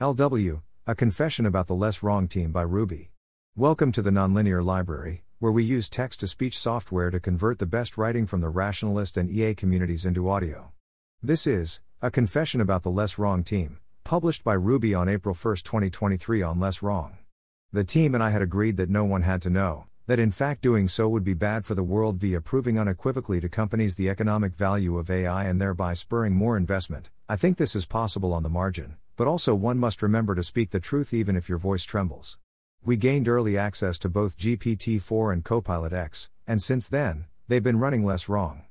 LW, a confession about the less wrong team by Ruby. Welcome to the Nonlinear Library, where we use text to speech software to convert the best writing from the rationalist and EA communities into audio. This is A Confession About the Less Wrong Team, published by Ruby on April 1, 2023 on Less Wrong. The team and I had agreed that no one had to know, that in fact doing so would be bad for the world via proving unequivocally to companies the economic value of AI and thereby spurring more investment. I think this is possible on the margin, but also one must remember to speak the truth even if your voice trembles. We gained early access to both GPT 4 and Copilot X, and since then, they've been running less wrong.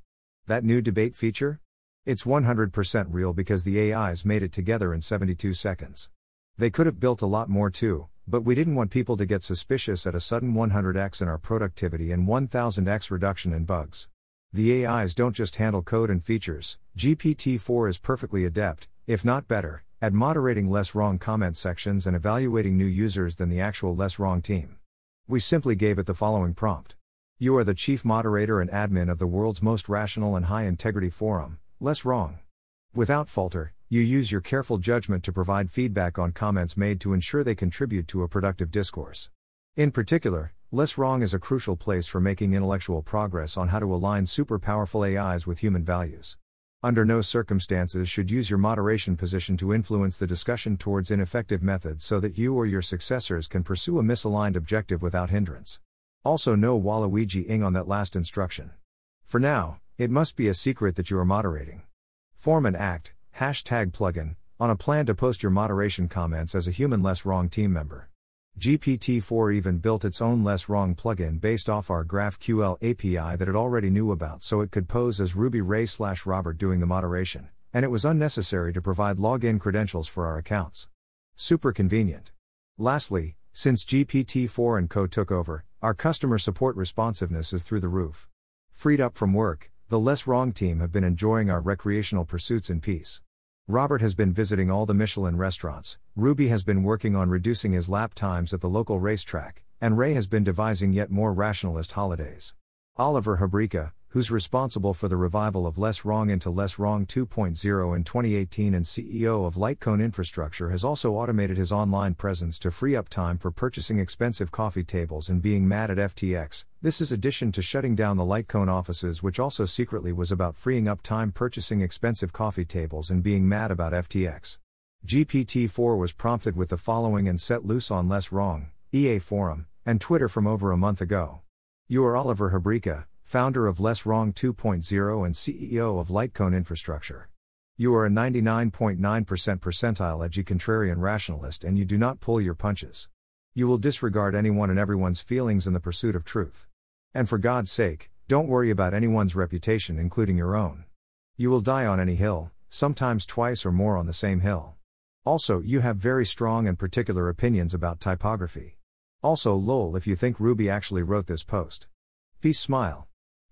That new debate feature? It's 100% real because the AIs made it together in 72 seconds. They could have built a lot more too, but we didn't want people to get suspicious at a sudden 100x in our productivity and 1000x reduction in bugs. The AIs don't just handle code and features, GPT 4 is perfectly adept, if not better, at moderating less wrong comment sections and evaluating new users than the actual less wrong team. We simply gave it the following prompt You are the chief moderator and admin of the world's most rational and high integrity forum, less wrong. Without falter, you use your careful judgment to provide feedback on comments made to ensure they contribute to a productive discourse. In particular, Less Wrong is a crucial place for making intellectual progress on how to align super powerful AIs with human values. Under no circumstances should use your moderation position to influence the discussion towards ineffective methods so that you or your successors can pursue a misaligned objective without hindrance. Also no Waluigi ing on that last instruction. For now, it must be a secret that you are moderating. Form an act, hashtag plugin, on a plan to post your moderation comments as a human less wrong team member. GPT-4 even built its own less wrong plugin based off our GraphQL API that it already knew about so it could pose as Ruby Ray slash Robert doing the moderation, and it was unnecessary to provide login credentials for our accounts. Super convenient. Lastly, since GPT-4 and Co took over, our customer support responsiveness is through the roof. Freed up from work, the Less Wrong team have been enjoying our recreational pursuits in peace. Robert has been visiting all the Michelin restaurants, Ruby has been working on reducing his lap times at the local racetrack, and Ray has been devising yet more rationalist holidays. Oliver Habryka, who's responsible for the revival of Less Wrong into Less Wrong 2.0 in 2018 and CEO of Lightcone Infrastructure, has also automated his online presence to free up time for purchasing expensive coffee tables and being mad at FTX. This is addition to shutting down the Lightcone offices, which also secretly was about freeing up time purchasing expensive coffee tables and being mad about FTX. GPT 4 was prompted with the following and set loose on Less Wrong, EA Forum, and Twitter from over a month ago. You are Oliver Habryka, founder of Less Wrong 2.0 and CEO of Lightcone Infrastructure. You are a 99.9% percentile edgy contrarian rationalist and you do not pull your punches. You will disregard anyone and everyone's feelings in the pursuit of truth. And for God's sake, don't worry about anyone's reputation, including your own. You will die on any hill, sometimes twice or more on the same hill. Also, you have very strong and particular opinions about typography. Also, lol if you think Ruby actually wrote this post. Peace smile.